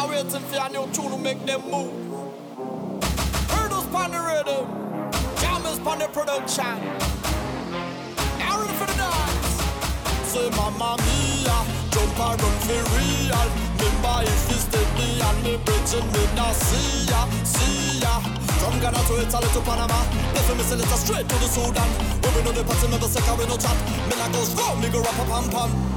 Now waiting for a new tune to make them move. Hurdles pon the rhythm, jammers pon the production. Now ready for the dance. Say, Mamma Mia, jump and run for real. Remember if you step me on the bridge and me not see ya, see ya. From Ghana to Italy to Panama, left me send it straight to the Sudan. We know the pattern of the second, we no chat. Me not go slow, me go rap a pam pam.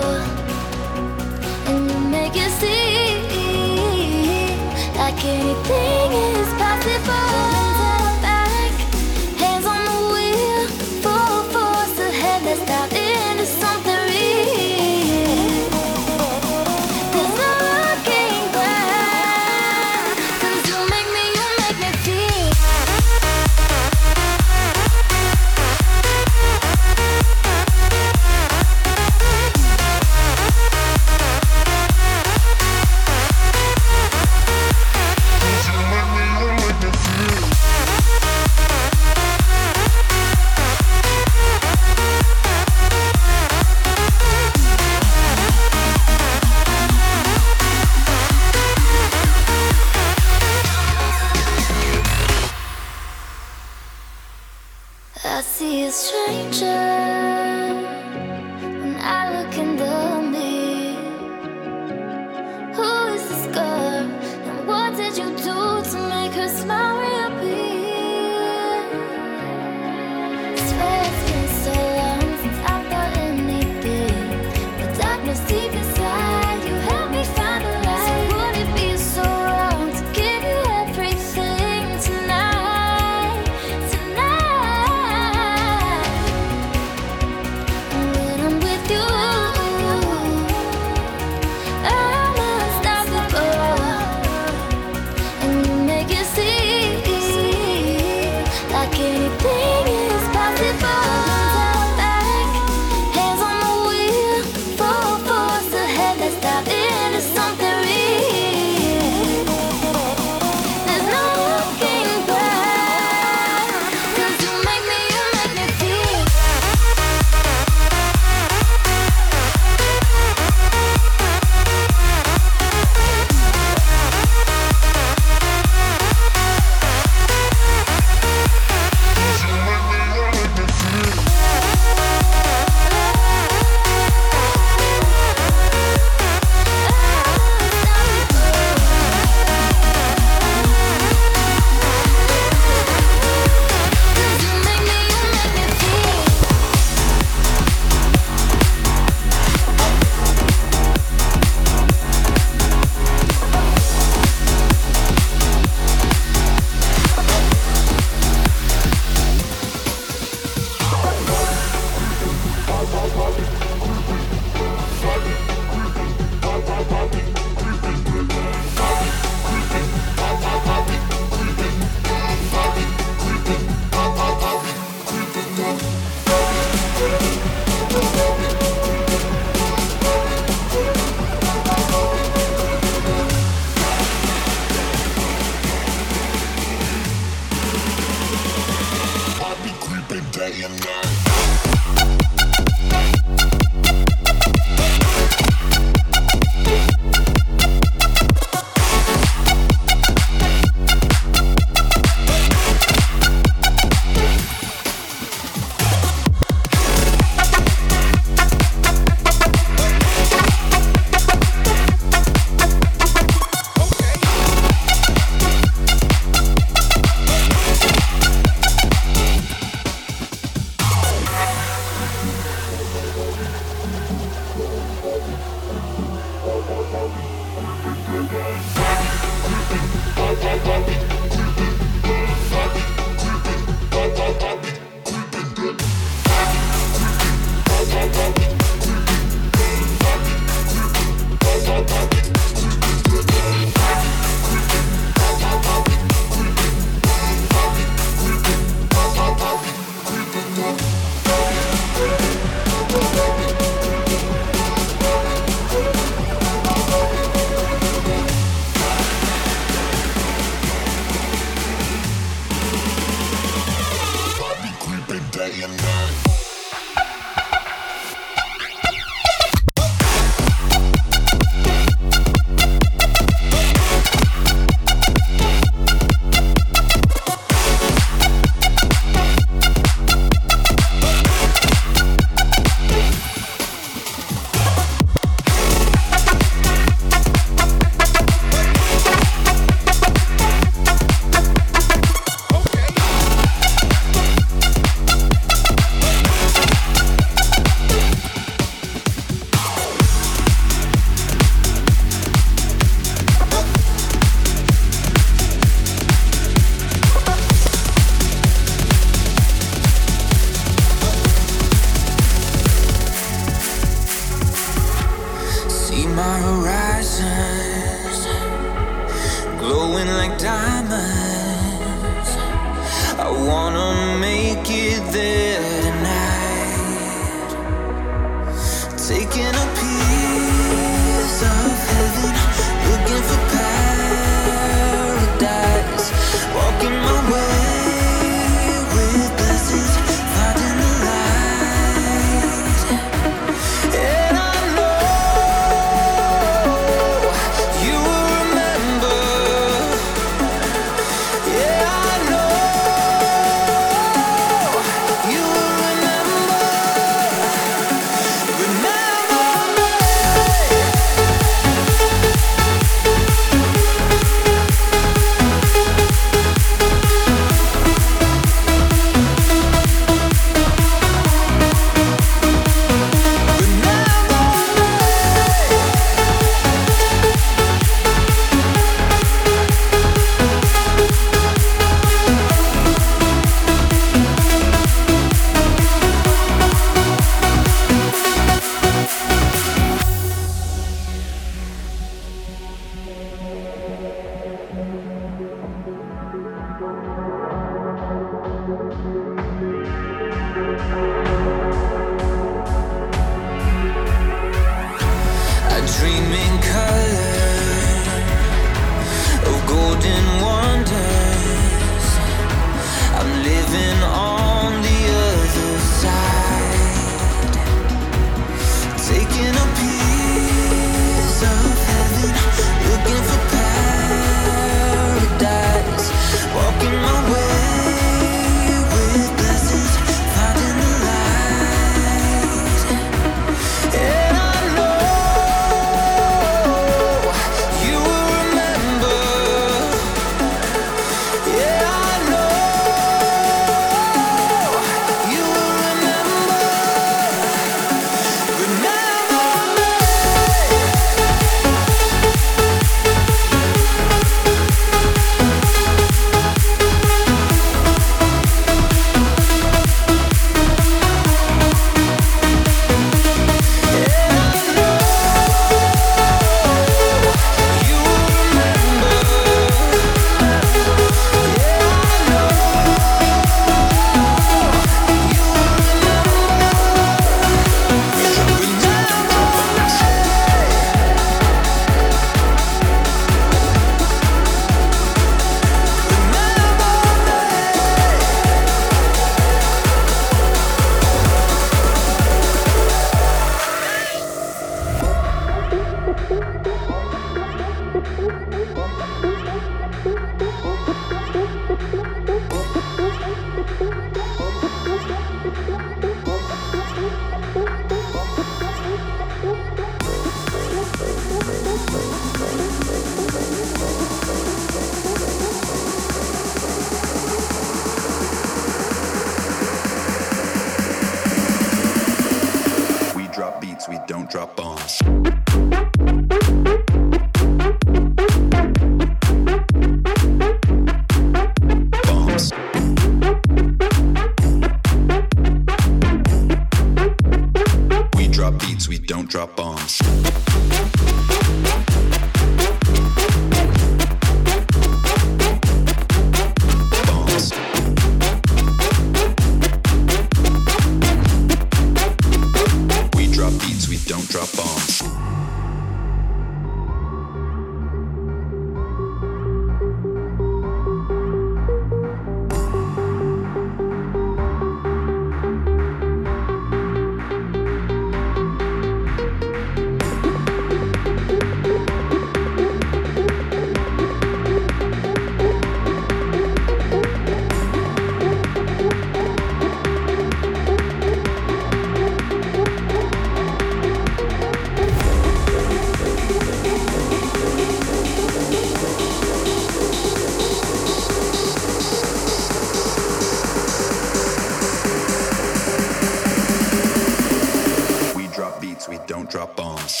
beats, we don't drop bombs.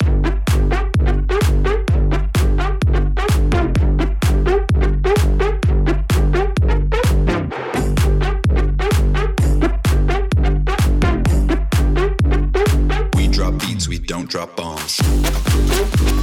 We drop beats, we don't drop bombs.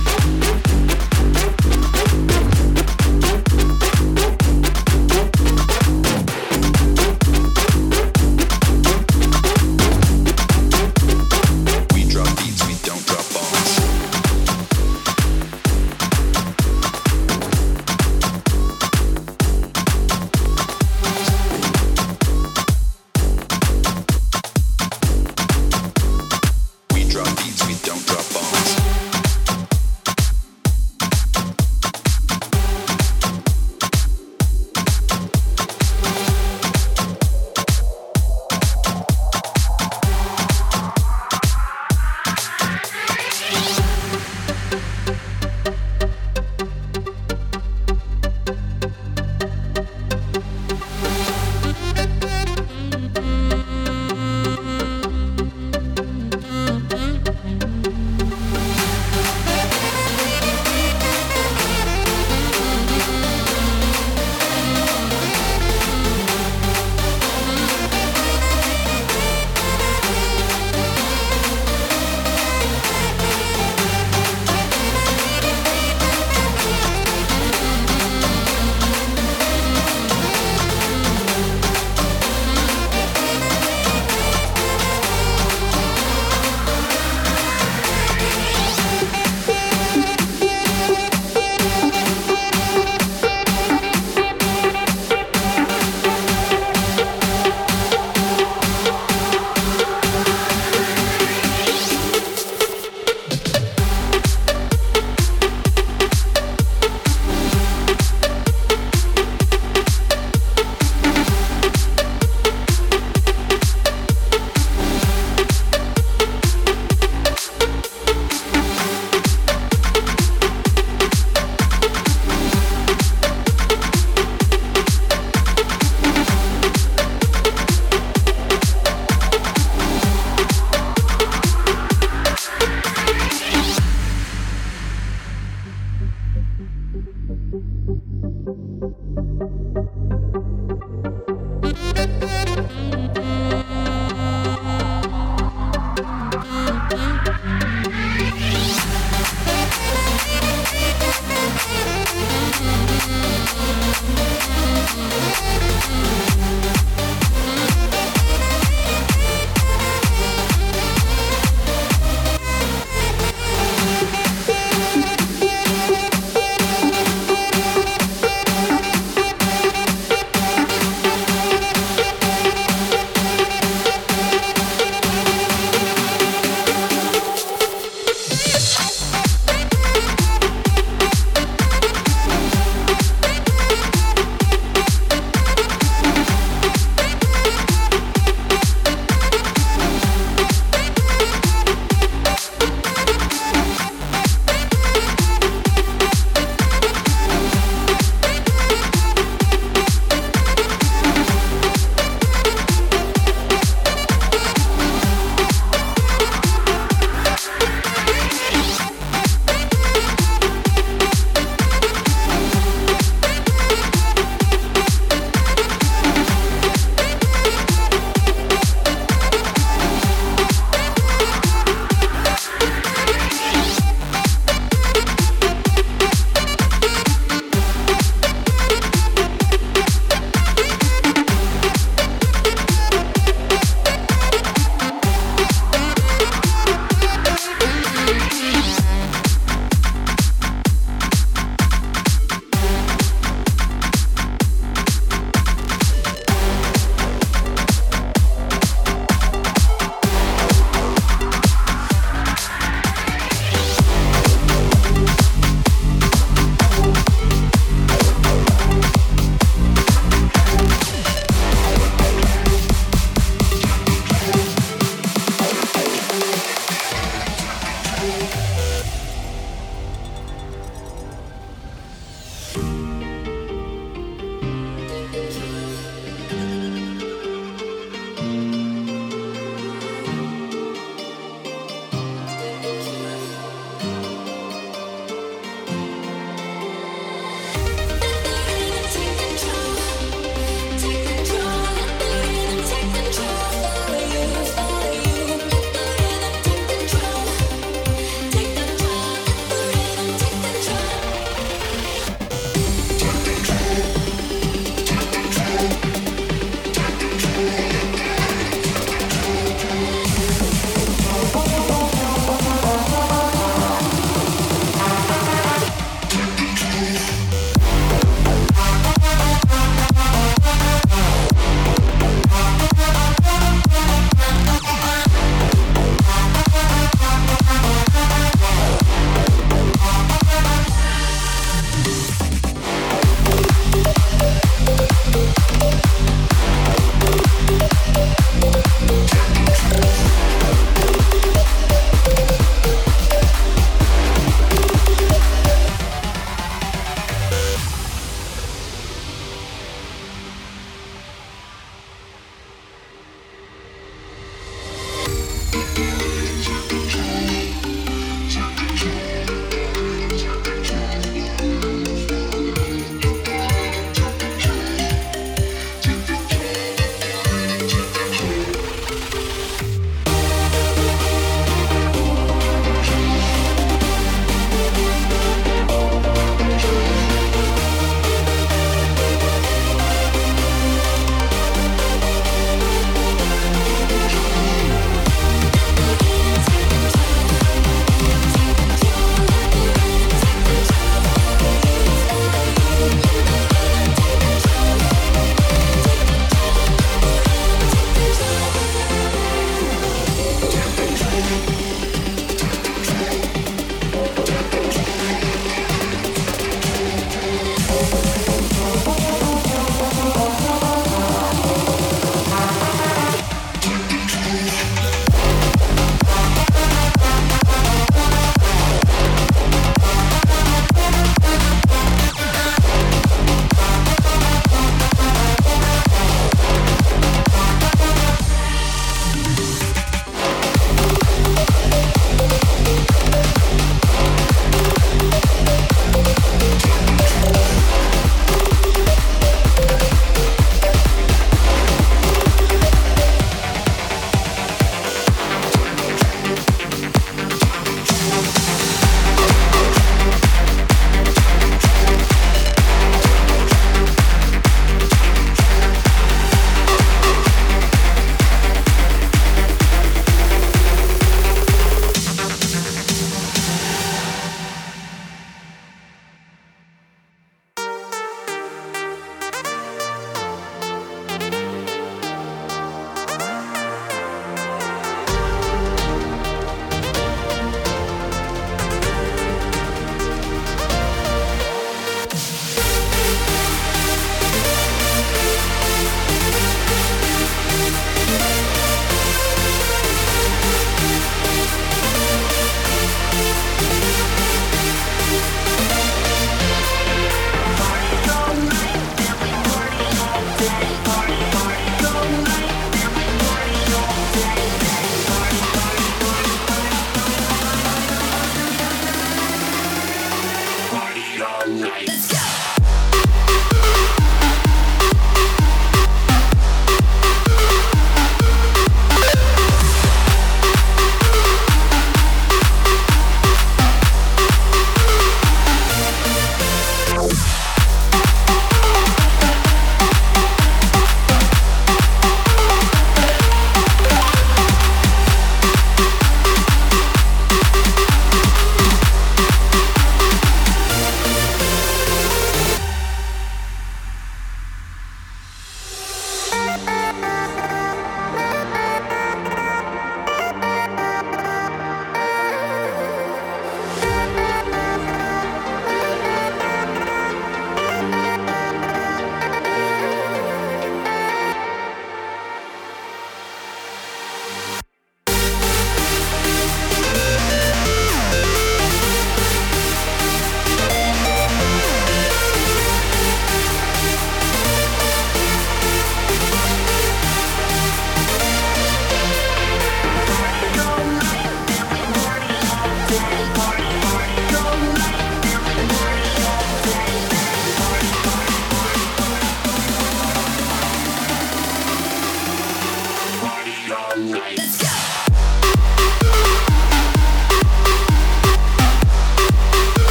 Let's go.